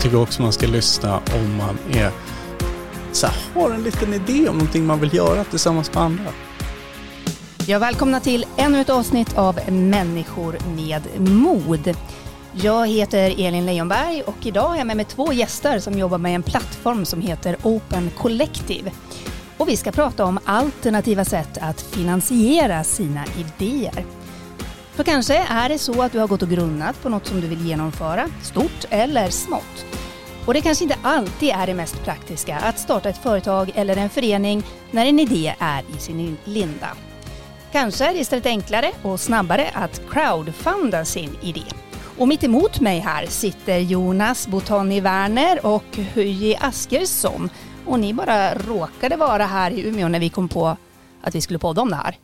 Jag tycker också man ska lyssna om man är så här, har en liten idé om någonting man vill göra tillsammans med andra. Ja, välkomna till ännu ett avsnitt av Människor med mod. Jag heter Elin Leijonberg och idag har jag med mig två gäster som jobbar med en plattform som heter Open Collective. Och vi ska prata om alternativa sätt att finansiera sina idéer. För kanske är det så att du har gått och grunnat på något som du vill genomföra, stort eller smått. Och det kanske inte alltid är det mest praktiska att starta ett företag eller en förening när en idé är i sin linda. Kanske är det istället enklare och snabbare att crowdfunda sin idé. Och mitt emot mig här sitter Jonas Botani Werner och Huji Askersson. Och ni bara råkade vara här i Umeå när vi kom på att vi skulle podda om det här.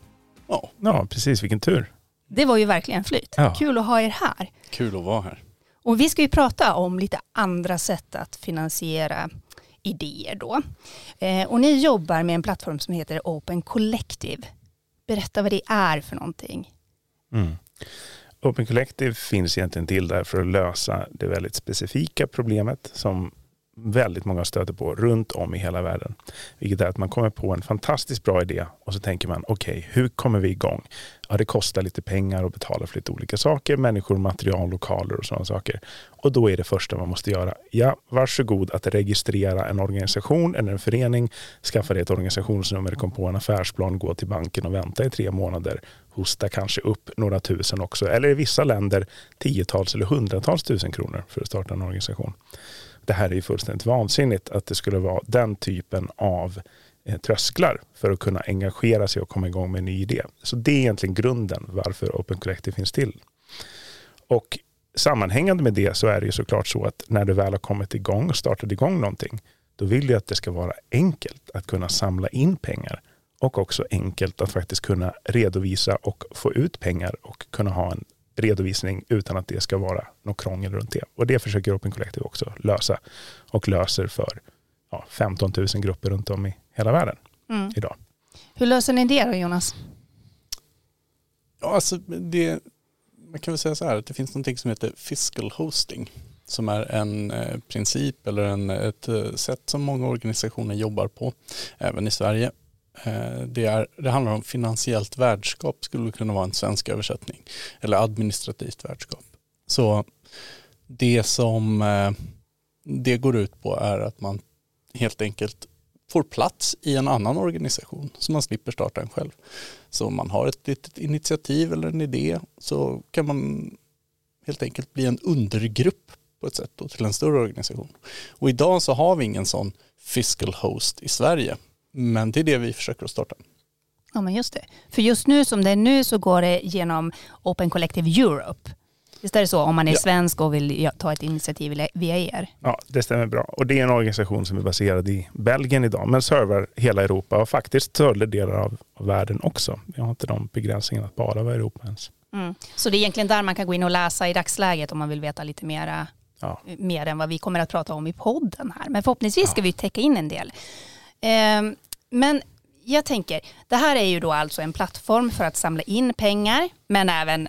Ja, ja precis. Vilken tur. Det var ju verkligen flyt. Ja. Kul att ha er här. Kul att vara här. Och vi ska ju prata om lite andra sätt att finansiera idéer då. Eh, och ni jobbar med en plattform som heter Open Collective. Berätta vad det är för någonting. Mm. Open Collective finns egentligen till där för att lösa det väldigt specifika problemet som väldigt många stöter på runt om i hela världen. Vilket är att man kommer på en fantastiskt bra idé och så tänker man okej, okay, hur kommer vi igång? Ja, det kostar lite pengar att betala för lite olika saker, människor, material, lokaler och sådana saker. Och då är det första man måste göra, ja, varsågod att registrera en organisation eller en förening, skaffa dig ett organisationsnummer, kom på en affärsplan, gå till banken och vänta i tre månader, hosta kanske upp några tusen också, eller i vissa länder tiotals eller hundratals tusen kronor för att starta en organisation det här är ju fullständigt vansinnigt att det skulle vara den typen av eh, trösklar för att kunna engagera sig och komma igång med en ny idé. Så det är egentligen grunden varför Open Collective finns till. Och sammanhängande med det så är det ju såklart så att när du väl har kommit igång och startat igång någonting, då vill du att det ska vara enkelt att kunna samla in pengar och också enkelt att faktiskt kunna redovisa och få ut pengar och kunna ha en redovisning utan att det ska vara något krångel runt det. Och det försöker Open Collective också lösa och löser för ja, 15 000 grupper runt om i hela världen mm. idag. Hur löser ni det då Jonas? Ja, alltså det, man kan väl säga så här att det finns någonting som heter fiscal hosting som är en eh, princip eller en, ett eh, sätt som många organisationer jobbar på, även i Sverige. Eh, det, är, det handlar om finansiellt värdskap, skulle kunna vara en svensk översättning. Eller administrativt värdskap. Så det som eh, det går ut på är att man helt enkelt får plats i en annan organisation så man slipper starta en själv. Så om man har ett litet initiativ eller en idé så kan man helt enkelt bli en undergrupp på ett sätt då, till en större organisation. Och idag så har vi ingen sån fiscal host i Sverige men det är det vi försöker att starta. Ja men just det. För just nu som det är nu så går det genom Open Collective Europe. Visst är det så om man är ja. svensk och vill ta ett initiativ via er? Ja, det stämmer bra. Och det är en organisation som är baserad i Belgien idag, men servar hela Europa och faktiskt större delar av, världen också. Vi har inte de begränsningarna att bara vara Europa ens. Mm. Så det är egentligen där man kan gå in och läsa i dagsläget om man vill veta lite mera, ja. mer än vad vi kommer att prata om i podden här. Men förhoppningsvis ja. ska vi täcka in en del. Um, men jag tänker, det här är ju då alltså en plattform för att samla in pengar, men även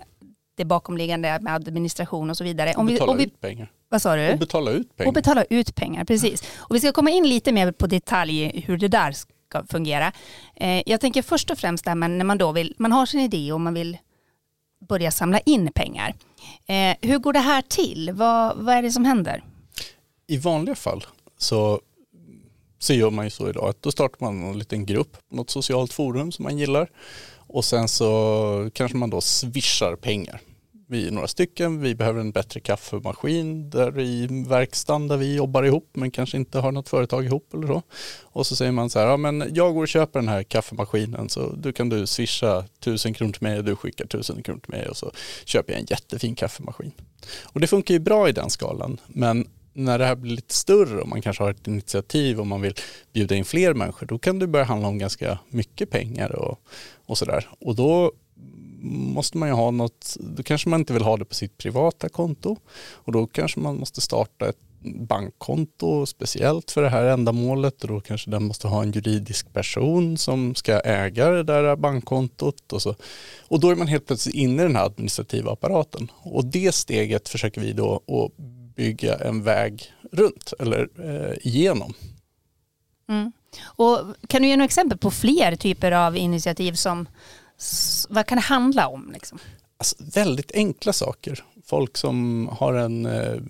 det bakomliggande med administration och så vidare. Om och betala vi, vi, ut pengar. Vad sa du? Och betala ut pengar. Och betala ut pengar, precis. Och vi ska komma in lite mer på detalj hur det där ska fungera. Eh, jag tänker först och främst där när man då vill, man har sin idé och man vill börja samla in pengar. Eh, hur går det här till? Vad, vad är det som händer? I vanliga fall så så gör man ju så idag att då startar man en liten grupp något socialt forum som man gillar och sen så kanske man då swishar pengar. Vi är några stycken, vi behöver en bättre kaffemaskin där i verkstaden där vi jobbar ihop men kanske inte har något företag ihop eller så. Och så säger man så här, ja men jag går och köper den här kaffemaskinen så du kan du swisha tusen kronor till mig och du skickar tusen kronor till mig och så köper jag en jättefin kaffemaskin. Och det funkar ju bra i den skalan men när det här blir lite större och man kanske har ett initiativ och man vill bjuda in fler människor, då kan det börja handla om ganska mycket pengar och, och sådär. Och då måste man ju ha något, då kanske man inte vill ha det på sitt privata konto och då kanske man måste starta ett bankkonto speciellt för det här ändamålet och då kanske den måste ha en juridisk person som ska äga det där bankkontot och så. Och då är man helt plötsligt inne i den här administrativa apparaten och det steget försöker vi då att bygga en väg runt eller eh, igenom. Mm. Och kan du ge några exempel på fler typer av initiativ som, vad kan det handla om? Liksom? Alltså, väldigt enkla saker. Folk som har en, eh,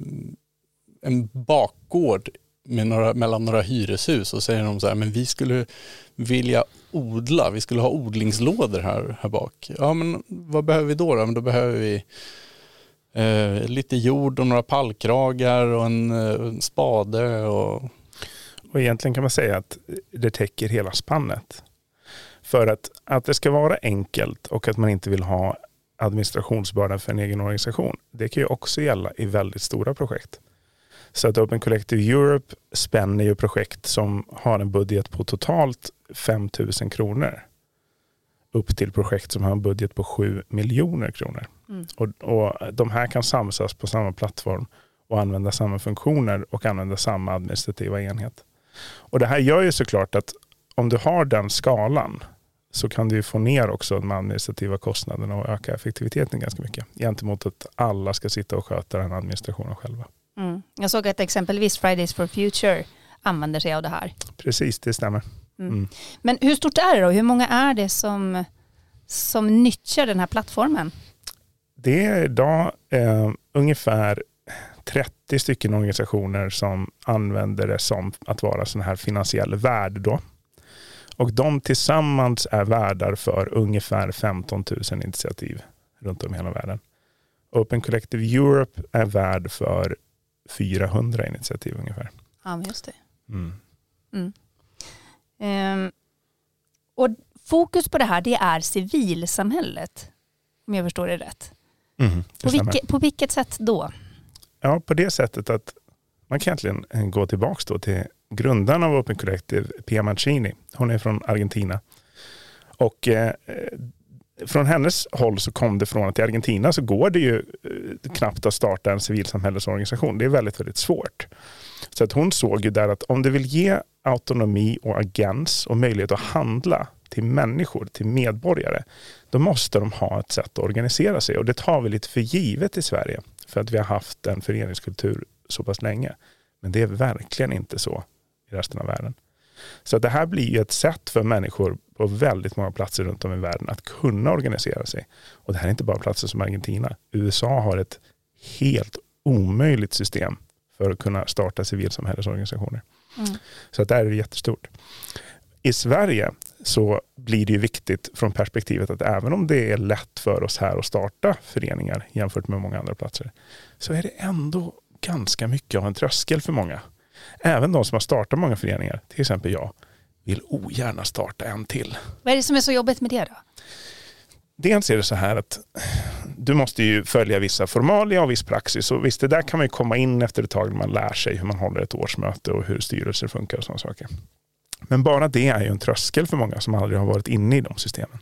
en bakgård med några, mellan några hyreshus och säger de så här, men vi skulle vilja odla, vi skulle ha odlingslådor här, här bak. Ja men vad behöver vi då? då? Men då behöver vi eh, lite jord och några pallkragar och en, eh, en spade. Och... och egentligen kan man säga att det täcker hela spannet. För att, att det ska vara enkelt och att man inte vill ha administrationsbördan för en egen organisation. Det kan ju också gälla i väldigt stora projekt. Så att Open Collective Europe spänner ju projekt som har en budget på totalt 5 000 kronor upp till projekt som har en budget på 7 miljoner kronor. Mm. Och, och, de här kan samsas på samma plattform och använda samma funktioner och använda samma administrativa enhet. Och det här gör ju såklart att om du har den skalan så kan du få ner också de administrativa kostnaderna och öka effektiviteten ganska mycket gentemot att alla ska sitta och sköta den administrationen själva. Mm. Jag såg att exempelvis Fridays for Future använder sig av det här. Precis, det stämmer. Mm. Mm. Men hur stort är det då? Hur många är det som, som nyttjar den här plattformen? Det är idag eh, ungefär 30 stycken organisationer som använder det som att vara sån här finansiell värd. Då. Och de tillsammans är värdar för ungefär 15 000 initiativ runt om i hela världen. Open Collective Europe är värd för 400 initiativ ungefär. Ja, just det. Mm. Mm. Um, och fokus på det här det är civilsamhället, om jag förstår det rätt. Mm, det på, vilket, på vilket sätt då? Ja, på det sättet att man kan egentligen gå tillbaka till grundaren av Open Collective, Pia Mancini. Hon är från Argentina. Och eh, från hennes håll så kom det från att i Argentina så går det ju eh, knappt att starta en civilsamhällesorganisation. Det är väldigt, väldigt svårt. Så att hon såg ju där att om du vill ge autonomi och agens och möjlighet att handla till människor, till medborgare, då måste de ha ett sätt att organisera sig. Och det tar vi lite för givet i Sverige, för att vi har haft en föreningskultur så pass länge. Men det är verkligen inte så i resten av världen. Så det här blir ju ett sätt för människor på väldigt många platser runt om i världen att kunna organisera sig. Och det här är inte bara platser som Argentina. USA har ett helt omöjligt system för att kunna starta civilsamhällesorganisationer. Mm. Så att där är det jättestort. I Sverige så blir det ju viktigt från perspektivet att även om det är lätt för oss här att starta föreningar jämfört med många andra platser så är det ändå ganska mycket av en tröskel för många. Även de som har startat många föreningar, till exempel jag, vill ogärna starta en till. Vad är det som är så jobbigt med det då? Dels är det så här att du måste ju följa vissa formalia och viss praxis. Och visst, det där kan man ju komma in efter ett tag när man lär sig hur man håller ett årsmöte och hur styrelser funkar och sådana saker. Men bara det är ju en tröskel för många som aldrig har varit inne i de systemen.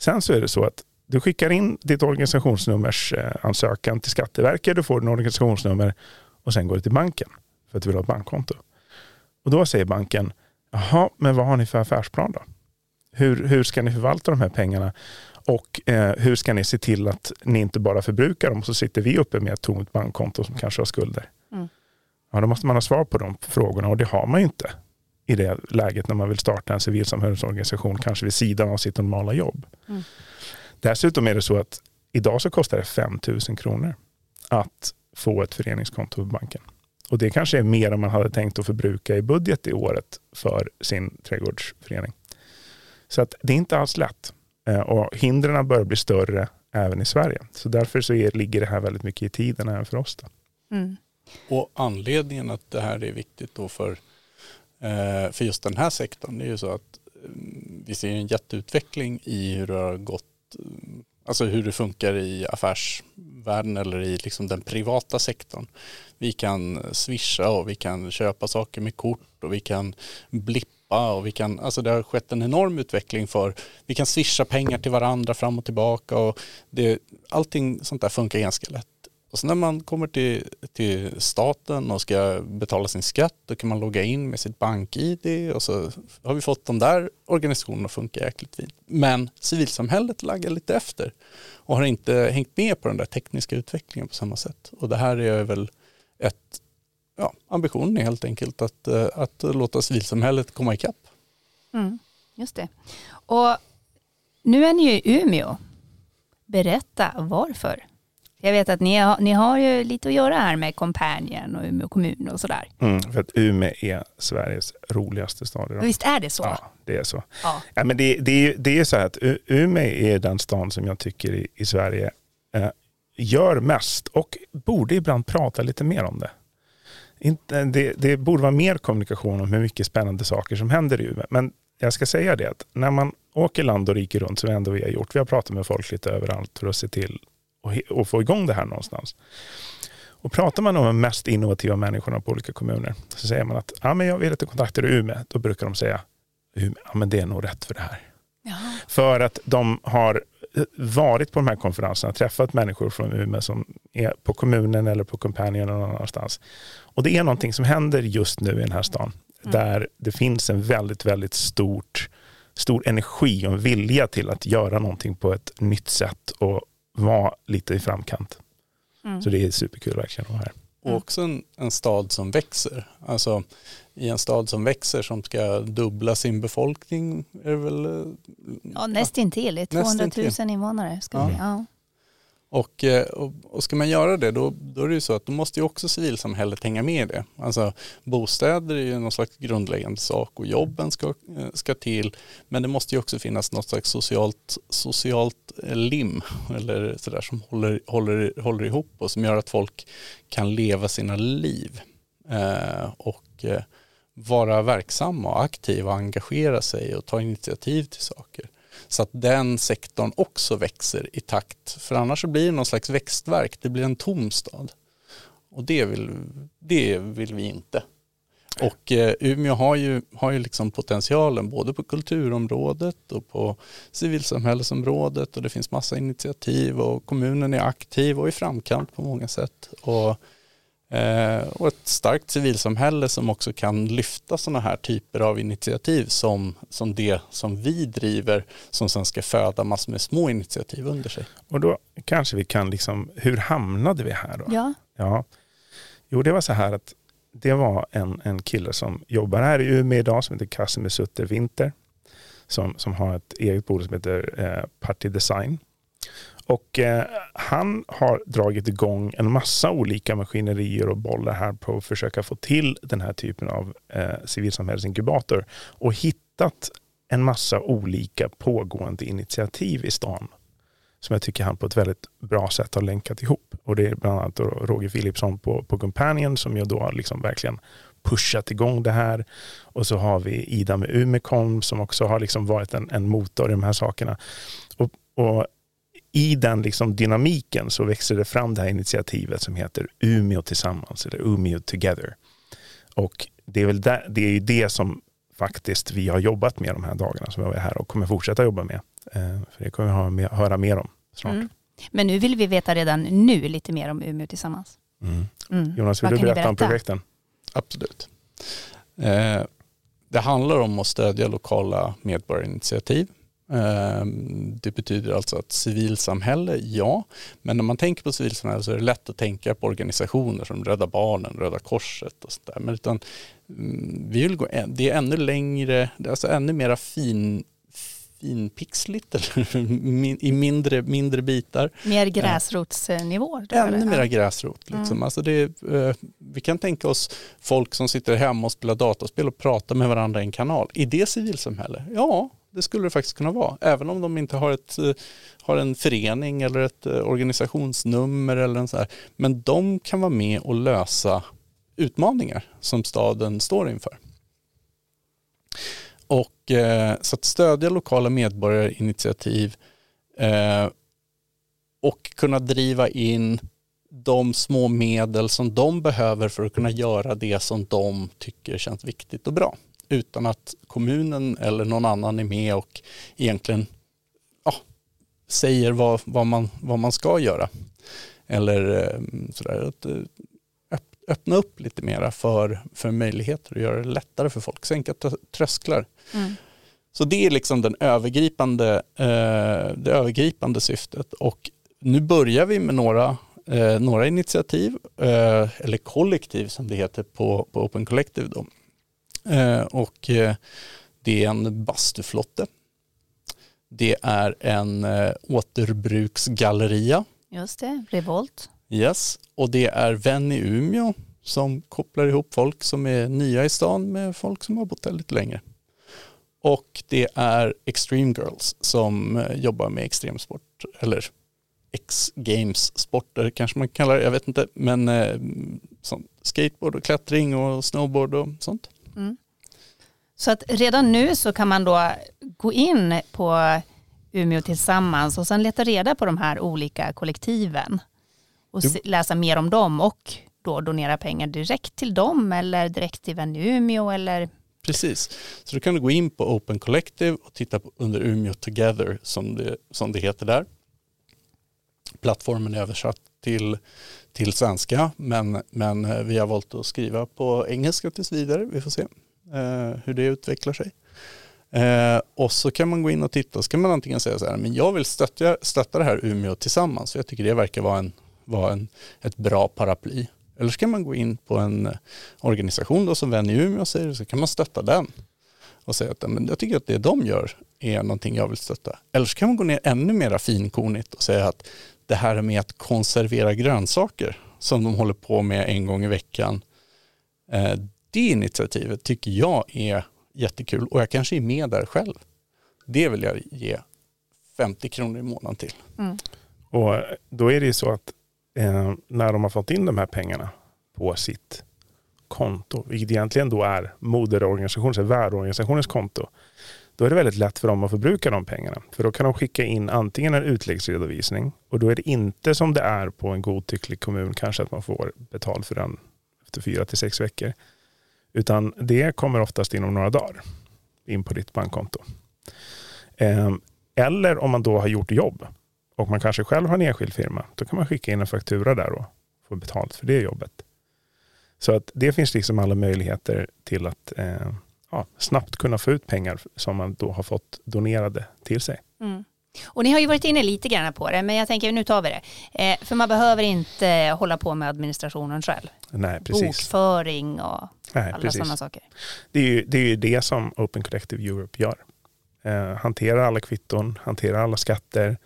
Sen så är det så att du skickar in ditt organisationsnummers eh, ansökan till Skatteverket, du får din organisationsnummer och sen går du till banken för att du vill ha ett bankkonto. Och då säger banken, jaha, men vad har ni för affärsplan då? Hur, hur ska ni förvalta de här pengarna? Och eh, hur ska ni se till att ni inte bara förbrukar dem och så sitter vi uppe med ett tomt bankkonto som kanske har skulder? Mm. Ja, då måste man ha svar på de frågorna och det har man ju inte i det läget när man vill starta en civilsamhällsorganisation, kanske vid sidan av sitt normala jobb. Mm. Dessutom är det så att idag så kostar det 5 000 kronor att få ett föreningskonto på banken. Och det kanske är mer än man hade tänkt att förbruka i budget i året för sin trädgårdsförening. Så att det är inte alls lätt. Eh, och hindren börjar bli större även i Sverige. Så därför så är, ligger det här väldigt mycket i tiden även för oss. Mm. Och anledningen att det här är viktigt då för, eh, för just den här sektorn det är ju så att mm, vi ser en jätteutveckling i hur det har gått Alltså hur det funkar i affärsvärlden eller i liksom den privata sektorn. Vi kan swisha och vi kan köpa saker med kort och vi kan blippa och vi kan, alltså det har skett en enorm utveckling för, vi kan swisha pengar till varandra fram och tillbaka och det, allting sånt där funkar ganska lätt. Och sen när man kommer till, till staten och ska betala sin skatt då kan man logga in med sitt bank-id och så har vi fått de där organisationerna att funka jäkligt fint. Men civilsamhället laggar lite efter och har inte hängt med på den där tekniska utvecklingen på samma sätt. Och det här är väl ett ja, ambitionen är helt enkelt att, eh, att låta civilsamhället komma ikapp. Mm, just det. Och nu är ni ju i Umeå. Berätta varför. Jag vet att ni har, ni har ju lite att göra här med Companion och Umeå kommun och sådär. Mm, för att Umeå är Sveriges roligaste stad idag. Visst är det så? Ja, det är så. Ja. Ja, men det, det, är, det är så här att Umeå är den stan som jag tycker i, i Sverige eh, gör mest och borde ibland prata lite mer om det. Inte, det. Det borde vara mer kommunikation om hur mycket spännande saker som händer i Umeå. Men jag ska säga det att när man åker land och rike runt, som ändå vi har gjort, vi har pratat med folk lite överallt för att se till och, och få igång det här någonstans. Och pratar man om de mest innovativa människorna på olika kommuner så säger man att ja, men jag vill lite kontakter i Umeå. Då brukar de säga Umeå, ja, men det är nog rätt för det här. Ja. För att de har varit på de här konferenserna, träffat människor från Umeå som är på kommunen eller på Companion eller någon annanstans. Och det är någonting som händer just nu i den här stan. Mm. Där det finns en väldigt, väldigt stort, stor energi och en vilja till att göra någonting på ett nytt sätt och vara lite i framkant. Mm. Så det är superkul verkligen att vara här. Och också en, en stad som växer. Alltså i en stad som växer som ska dubbla sin befolkning är det väl eh, Ja, nästintill. Det är 200 000 Nästintill. invånare. Ska Ja. vi. Ja. Och, eh, och, och ska man göra det då, då är det ju så att då måste ju också civilsamhället hänga med i det. Alltså bostäder är ju någon slags grundläggande sak och jobben ska, eh, ska till. Men det måste ju också finnas något slags socialt, socialt lim eller sådär som håller, håller, håller ihop och som gör att folk kan leva sina liv. Eh, och vara verksamma och aktiva och engagera sig och ta initiativ till saker. Så att den sektorn också växer i takt. För annars så blir det någon slags växtverk. Det blir en tom stad. Och det vill, det vill vi inte. Och eh, Umeå har ju, har ju liksom potentialen både på kulturområdet och på civilsamhällesområdet och det finns massa initiativ och kommunen är aktiv och i framkant på många sätt. Och, och ett starkt civilsamhälle som också kan lyfta sådana här typer av initiativ som, som det som vi driver som sen ska föda massor med små initiativ under sig. Och då kanske vi kan liksom, hur hamnade vi här då? ja. Ja, jo det var så här att det var en, en kille som jobbar här i Umeå idag som heter Casimir Sutter Winter. Som, som har ett eget bolag som heter eh, Party Design. Och eh, han har dragit igång en massa olika maskinerier och bollar här på att försöka få till den här typen av eh, civilsamhällsinkubator och hittat en massa olika pågående initiativ i stan som jag tycker han på ett väldigt bra sätt har länkat ihop. Och det är bland annat då Roger Philipsson på, på Companion som ju då har liksom verkligen pushat igång det här. Och så har vi Ida med Umecom som också har liksom varit en, en motor i de här sakerna. Och, och i den liksom dynamiken så växer det fram det här initiativet som heter Umeå tillsammans eller Umeå Together. Och det är, väl där, det är ju det som faktiskt vi har jobbat med de här dagarna som vi är här och kommer fortsätta jobba med. Eh, För det kommer vi ha med, höra mer om snart. Mm. Men nu vill vi veta redan nu lite mer om Umeå tillsammans. Mm. Mm. Jonas, vill Vad du ni berätta om projekten? Absolut. Eh, det handlar om att stödja lokala medborgarinitiativ. Eh, det betyder alltså att civilsamhälle, ja. Men när man tänker på civilsamhälle så är det lätt att tänka på organisationer som Rädda Barnen, Röda Korset och sådär. Men utan, mm, vi vill gå, det är ännu längre, det är alltså ännu mera fin, finpixligt eller min- i mindre, mindre bitar. Mer gräsrotsnivå. då, Ännu mera gräsrot. Liksom. Mm. Alltså det, är, eh, vi kan tänka oss folk som sitter hemma och spelar dataspel och pratar med varandra i en kanal. I det civilsamhälle? Ja, det skulle det faktiskt kunna vara. Även om de inte har, ett, eh, har en förening eller ett eh, organisationsnummer eller en så här. Men de kan vara med och lösa utmaningar som staden står inför. Och eh, så att stödja lokala medborgarinitiativ eh, och kunna driva in de små medel som de behöver för att kunna göra det som de tycker känns viktigt och bra. Utan att kommunen eller någon annan är med och egentligen ja, säger vad, vad, man, vad man ska göra. Eller eh, sådär, att eh, öpp- öppna upp lite mera för, för möjligheter och göra det lättare för folk, sänka trö- trösklar. Mm. Så det är liksom den övergripande, eh, det övergripande syftet och nu börjar vi med några några initiativ, eller kollektiv som det heter på, på Open Collective. Då. Eh, och eh, det är en bastuflotte. Det är en eh, återbruksgalleria. Just det, Revolt. Yes, och det är Vän i Umeå som kopplar ihop folk som är nya i stan med folk som har bott där lite längre. Och det är Extreme Girls som jobbar med extremsport, eller X-games-sporter kanske man kallar det, jag vet inte, men eh, skateboard och klättring och snowboard och sånt. Mm. Så att redan nu så kan man då gå in på Umeå tillsammans och sen leta reda på de här olika kollektiven och läsa mer om dem och då donera pengar direkt till dem eller direkt till Vän Umeå eller Precis, så då kan du gå in på Open Collective och titta på under Umeå Together som det, som det heter där. Plattformen är översatt till, till svenska men, men eh, vi har valt att skriva på engelska tills vidare. Vi får se eh, hur det utvecklar sig. Eh, och så kan man gå in och titta och så kan man antingen säga så här, men jag vill stötta, stötta det här Umeå tillsammans för jag tycker det verkar vara, en, vara en, ett bra paraply. Eller så kan man gå in på en eh, organisation då som Vän i Umeå säger så kan man stötta den och säga att men jag tycker att det de gör är någonting jag vill stötta. Eller så kan man gå ner ännu mer finkornigt och säga att det här med att konservera grönsaker som de håller på med en gång i veckan. Eh, det initiativet tycker jag är jättekul och jag kanske är med där själv. Det vill jag ge 50 kronor i månaden till. Mm. Och då är det ju så att eh, när de har fått in de här pengarna på sitt konto, vilket egentligen då är moderorganisationens, värdorganisationens konto, då är det väldigt lätt för dem att förbruka de pengarna. För då kan de skicka in antingen en utläggsredovisning och då är det inte som det är på en godtycklig kommun kanske att man får betalt för den efter fyra till sex veckor. Utan det kommer oftast inom några dagar in på ditt bankkonto. Ehm, eller om man då har gjort jobb och man kanske själv har en enskild firma, då kan man skicka in en faktura där och få betalt för det jobbet. Så att det finns liksom alla möjligheter till att eh, ja, snabbt kunna få ut pengar som man då har fått donerade till sig. Mm. Och ni har ju varit inne lite grann på det, men jag tänker nu tar vi det. Eh, för man behöver inte hålla på med administrationen själv. Nej, precis. Bokföring och Nej, alla sådana saker. Det är, ju, det är ju det som Open Collective Europe gör. Eh, hanterar alla kvitton, hanterar alla skatter,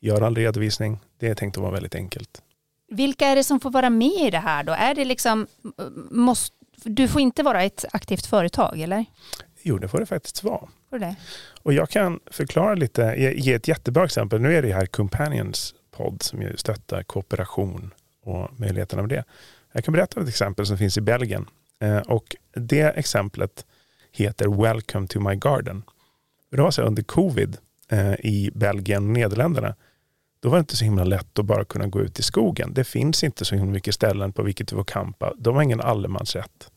gör all redovisning. Det är tänkt att vara väldigt enkelt. Vilka är det som får vara med i det här då? Är det liksom, måste, du får inte vara ett aktivt företag eller? Jo, det får det faktiskt vara. Det? Och jag kan förklara lite, ge ett jättebra exempel. Nu är det här Companions podd som ju stöttar kooperation och möjligheterna med det. Jag kan berätta ett exempel som finns i Belgien. Eh, och det exemplet heter Welcome to my garden. Det var så under covid eh, i Belgien och Nederländerna. Då var det inte så himla lätt att bara kunna gå ut i skogen. Det finns inte så himla mycket ställen på vilket du får campa. De har ingen allemansrätt.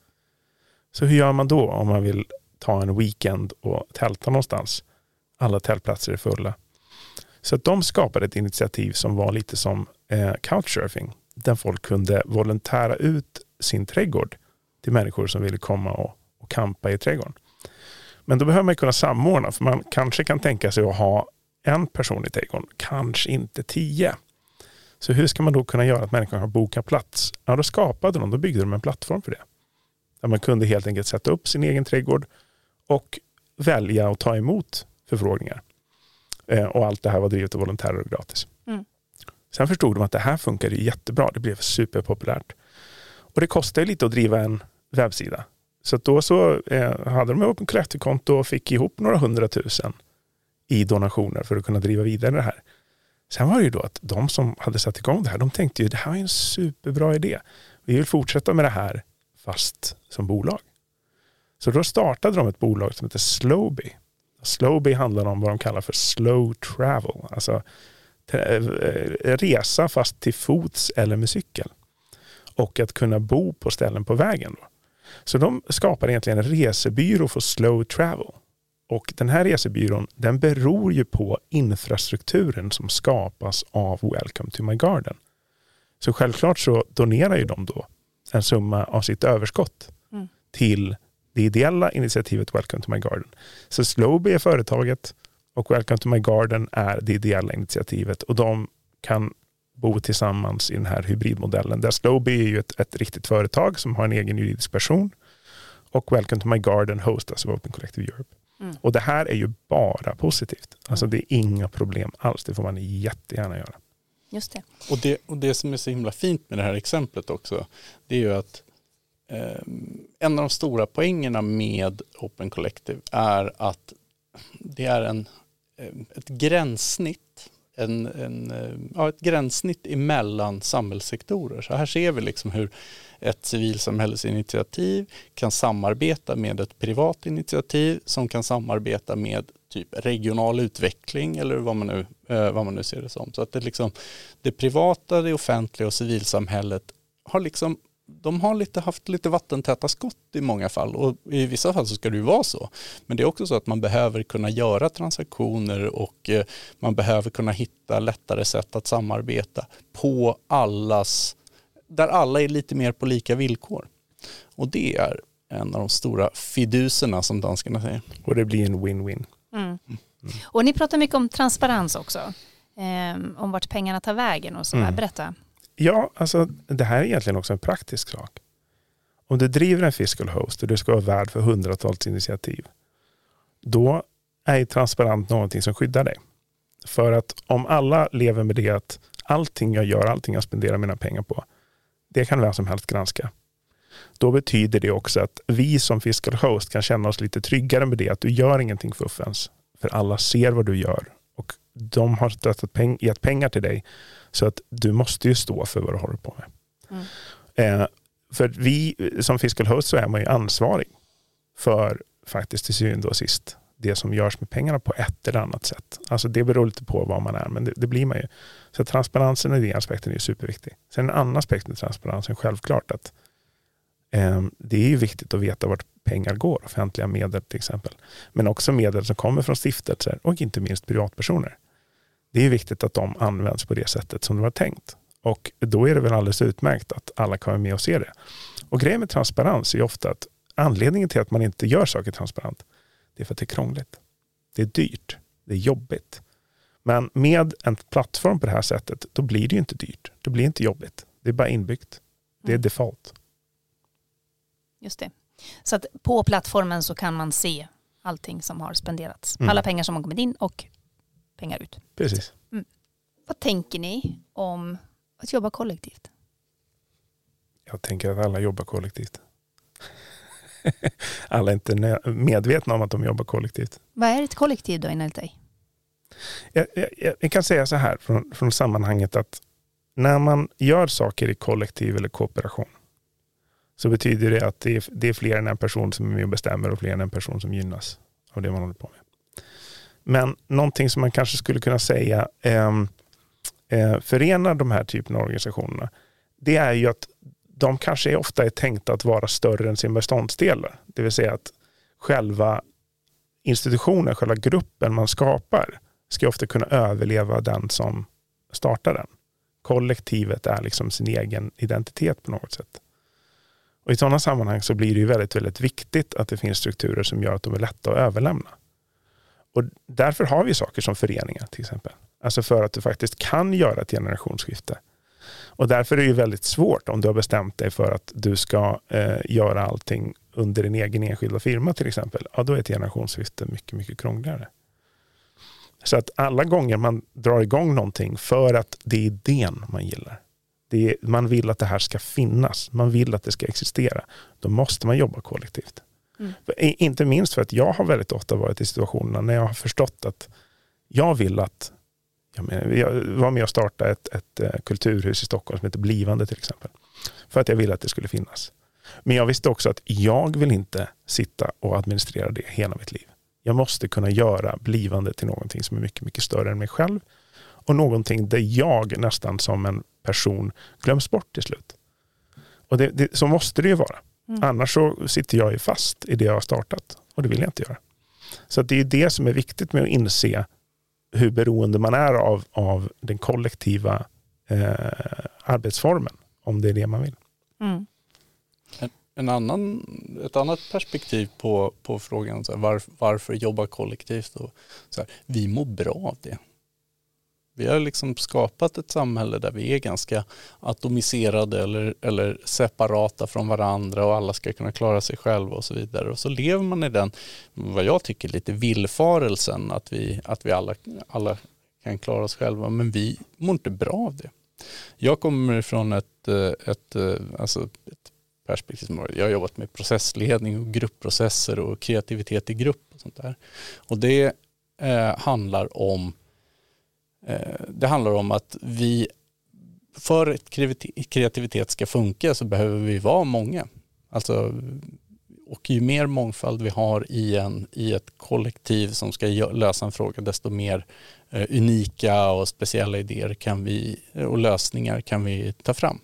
Så hur gör man då om man vill ta en weekend och tälta någonstans? Alla tältplatser är fulla. Så att de skapade ett initiativ som var lite som eh, couchsurfing. Där folk kunde volontära ut sin trädgård till människor som ville komma och, och campa i trädgården. Men då behöver man kunna samordna för man kanske kan tänka sig att ha en person i trädgården, kanske inte tio. Så hur ska man då kunna göra att människor har boka plats? Ja, då skapade de, då byggde de en plattform för det. Där man kunde helt enkelt sätta upp sin egen trädgård och välja att ta emot förfrågningar. Eh, och allt det här var drivet av volontärer och gratis. Mm. Sen förstod de att det här funkade jättebra. Det blev superpopulärt. Och det kostar lite att driva en webbsida. Så då så eh, hade de ett Collective-konto och fick ihop några hundratusen i donationer för att kunna driva vidare det här. Sen var det ju då att de som hade satt igång det här, de tänkte ju det här är en superbra idé. Vi vill fortsätta med det här fast som bolag. Så då startade de ett bolag som heter Slowby. Slowby handlar om vad de kallar för slow travel. Alltså eh, eh, resa fast till fots eller med cykel. Och att kunna bo på ställen på vägen. Då. Så de skapar egentligen en resebyrå för slow travel. Och den här resebyrån den beror ju på infrastrukturen som skapas av Welcome to my garden. Så självklart så donerar ju de då en summa av sitt överskott mm. till det ideella initiativet Welcome to my garden. Så Slowby är företaget och Welcome to my garden är det ideella initiativet och de kan bo tillsammans i den här hybridmodellen. Där Slowbee är ju ett, ett riktigt företag som har en egen juridisk person och Welcome to my garden hostas av Open Collective Europe. Mm. Och det här är ju bara positivt. Alltså det är inga problem alls. Det får man jättegärna göra. Just det. Och det, och det som är så himla fint med det här exemplet också, det är ju att eh, en av de stora poängerna med Open Collective är att det är en, ehm, ett gränssnitt en, en, ehm, ja, ett gränssnitt emellan samhällssektorer. Så här ser vi liksom hur ett civilsamhällesinitiativ kan samarbeta med ett privat initiativ som kan samarbeta med typ regional utveckling eller vad man nu, eh, vad man nu ser det som. Så att det, liksom, det privata, det offentliga och civilsamhället har liksom de har lite, haft lite vattentäta skott i många fall och i vissa fall så ska det ju vara så. Men det är också så att man behöver kunna göra transaktioner och eh, man behöver kunna hitta lättare sätt att samarbeta på allas, där alla är lite mer på lika villkor. Och det är en av de stora fiduserna som danskarna säger. Och det blir en win-win. Mm. Mm. Och ni pratar mycket om transparens också. Eh, om vart pengarna tar vägen och så. Mm. Berätta. Ja, alltså det här är egentligen också en praktisk sak. Om du driver en fiscal host och du ska vara värd för hundratals initiativ, då är transparent någonting som skyddar dig. För att om alla lever med det att allting jag gör, allting jag spenderar mina pengar på, det kan vem som helst granska. Då betyder det också att vi som fiscal host kan känna oss lite tryggare med det, att du gör ingenting fuffens. För alla ser vad du gör och de har stöttat peng gett pengar till dig så att du måste ju stå för vad du håller på med. Mm. Eh, för vi som fiscal host så är man ju ansvarig för faktiskt till syvende och sist det som görs med pengarna på ett eller annat sätt. Alltså det beror lite på vad man är, men det, det blir man ju. Så transparensen i den aspekten är superviktig. Sen en annan aspekt med transparensen, självklart att det är ju viktigt att veta vart pengar går, offentliga medel till exempel. Men också medel som kommer från stiftelser och inte minst privatpersoner det är viktigt att de används på det sättet som det var tänkt. Och då är det väl alldeles utmärkt att alla kan vara med och se det. Och grejen med transparens är ofta att anledningen till att man inte gör saker transparent, det är för att det är krångligt. Det är dyrt. Det är jobbigt. Men med en plattform på det här sättet, då blir det ju inte dyrt. Det blir inte jobbigt. Det är bara inbyggt. Det är mm. default. Just det. Så att på plattformen så kan man se allting som har spenderats. Mm. Alla pengar som har kommit in och pengar ut. Precis. Mm. Vad tänker ni om att jobba kollektivt? Jag tänker att alla jobbar kollektivt. alla är inte medvetna om att de jobbar kollektivt. Vad är ett kollektiv då enligt dig? Jag, jag, jag, kan säga så här från, från sammanhanget att när man gör saker i kollektiv eller kooperation så betyder det att det är, det är fler än en person som är med och bestämmer och fler än en person som gynnas av det man håller på med. Men någonting som man kanske skulle kunna säga eh, eh, förenar de här typen av organisationerna, det är ju att de kanske ofta är tänkta att vara större än sin beståndsdelar. Det vill säga att själva institutionen, själva gruppen man skapar, ska ofta kunna överleva den som startar den. Kollektivet är liksom sin egen identitet på något sätt. Och I sådana sammanhang så blir det ju väldigt, väldigt viktigt att det finns strukturer som gör att de är lätta att överlämna. Och därför har vi saker som föreningar till exempel. Alltså för att du faktiskt kan göra ett generationsskifte. Och därför är det ju väldigt svårt om du har bestämt dig för att du ska eh, göra allting under din egen enskilda firma till exempel. Ja, då är ett generationsskifte mycket, mycket krångligare. Så att alla gånger man drar igång någonting för att det är idén man gillar. Är, man vill att det här ska finnas. Man vill att det ska existera. Då måste man jobba kollektivt. Mm. Inte minst för att jag har väldigt ofta varit i situationerna när jag har förstått att jag vill att jag, menar, jag var med och startade ett, ett, eh, kulturhus i Stockholm som heter Blivande till exempel. För att jag ville att det skulle finnas. Men jag visste också att jag vill inte sitta och administrera det hela mitt liv. Jag måste kunna göra Blivande till någonting som är mycket, mycket större än mig själv. Och någonting där jag nästan som en person glöms bort till slut. Och det, det, så måste det ju vara. Mm. Annars så sitter jag ju fast i det jag har startat och det vill jag inte göra. Så det är det som är viktigt med att inse hur beroende man är av, av den kollektiva eh, arbetsformen, om det är det man vill. Mm. En, en, annan, ett annat perspektiv på, på frågan, så här, varför, varför jobba kollektivt? Och, så här, vi mår bra av det. Vi har liksom skapat ett samhälle där vi är ganska atomiserade eller, eller separata från varandra och alla ska kunna klara sig själva och så vidare. Och så lever man i den, vad jag tycker, lite villfarelsen att vi, att vi alla, alla kan klara oss själva, men vi mår inte bra av det. Jag kommer ifrån ett, eh, ett, eh, alltså ett perspektiv. Jag har jobbat med processledning och gruppprocesser och kreativitet i grupp och sånt där. Och det eh, handlar om Eh, det handlar om att vi för att kreativitet ska funka så behöver vi vara många. Alltså, och ju mer mångfald vi har i, en, i ett kollektiv som ska lösa en fråga desto mer eh, unika och speciella idéer kan vi, och lösningar kan vi ta fram.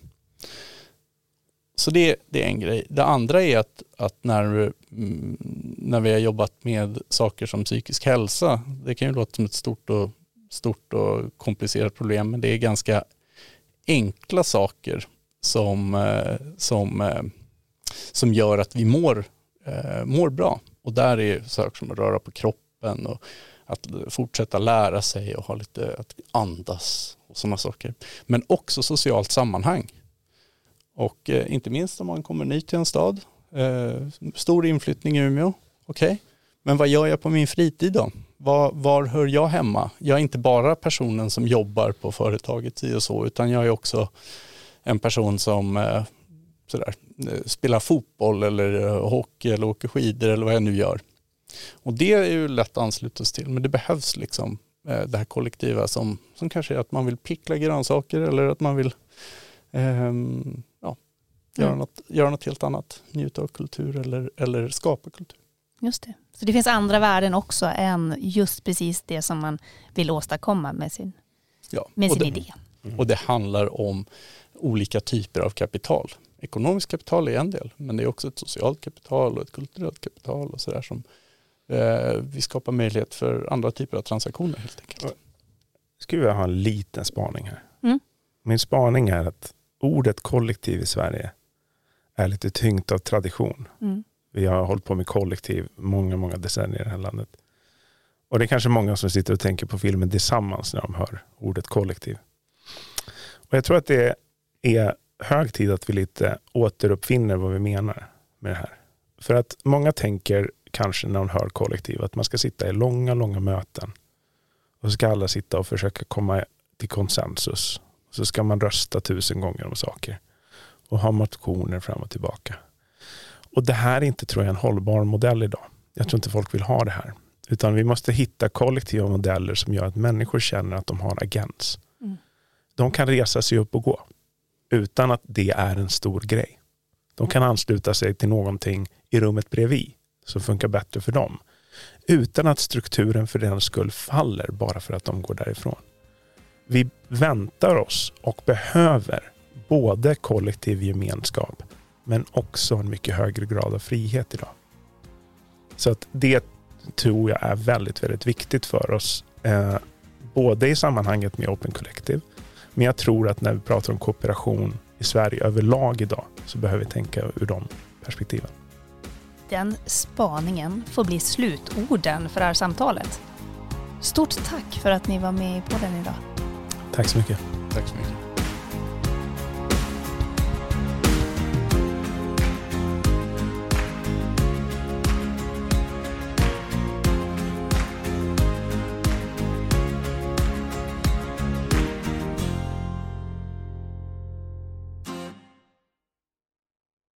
Så det, det, är en grej. Det andra är att, att när, mm, när vi har jobbat med saker som psykisk hälsa, det kan ju låta som ett stort och, stort och komplicerat problem, men det är ganska enkla saker som, eh, som, eh, som gör att vi mår, eh, mår bra. Och där är saker som att röra på kroppen och att fortsätta lära sig och ha lite att andas och sådana saker. Men också socialt sammanhang. Och inte minst om man kommer ny till en stad. Stor inflyttning i Umeå, okej. Okay. Men vad gör jag på min fritid då? Var, var, hör jag hemma? Jag är inte bara personen som jobbar på företaget och så, utan jag är också en person som eh, sådär, eh, spelar fotboll eller eh, hockey eller åker skidor eller vad jag nu gör. Och det är ju lätt att ansluta sig till, men det behövs liksom eh, det här kollektiva som, som kanske är att man vill pickla grönsaker eller att man vill um, göra, mm. något, göra något helt annat, njuta av kultur eller, eller skapa kultur. Just det. Så det finns andra värden också än just precis det som man vill åstadkomma med sin, ja, med sin det, idé. Mm. Och det handlar om olika typer av kapital. Ekonomiskt kapital är en del, men det är också ett socialt kapital och ett kulturellt kapital och sådär som eh, vi skapar möjlighet för andra typer av transaktioner helt enkelt. Jag skulle vilja ha en liten spaning här. Mm. Min spaning är att ordet kollektiv i Sverige är lite tyngt av tradition. Mm. Vi har hållit på med kollektiv många, många decennier i det här landet. Och det är kanske många som sitter och tänker på filmen Tillsammans när de hör ordet kollektiv. Och jag tror att det är hög tid att vi lite återuppfinner vad vi menar med det här. För att många tänker kanske när de hör kollektiv att man ska sitta i långa, långa möten. Och så ska alla sitta och försöka komma till konsensus. Så ska man rösta tusen gånger om saker och ha motioner fram och tillbaka. Och det här är inte, tror jag, en hållbar modell idag. Jag tror inte folk vill ha det här. Utan vi måste hitta kollektiva modeller som gör att människor känner att de har agens. Mm. De kan resa sig upp och gå utan att det är en stor grej. De kan ansluta sig till någonting i rummet bredvid som funkar bättre för dem. Utan att strukturen för den skull faller bara för att de går därifrån. Vi väntar oss och behöver både kollektiv gemenskap men också en mycket högre grad av frihet idag. Så att det tror jag är väldigt, väldigt viktigt för oss. Eh, både i sammanhanget med Open Collective, men jag tror att när vi pratar om kooperation i Sverige överlag idag så behöver vi tänka ur de perspektiven. Den spaningen får bli slutorden för det här samtalet. Stort tack för att ni var med på den idag. Tack så mycket. Tack så mycket.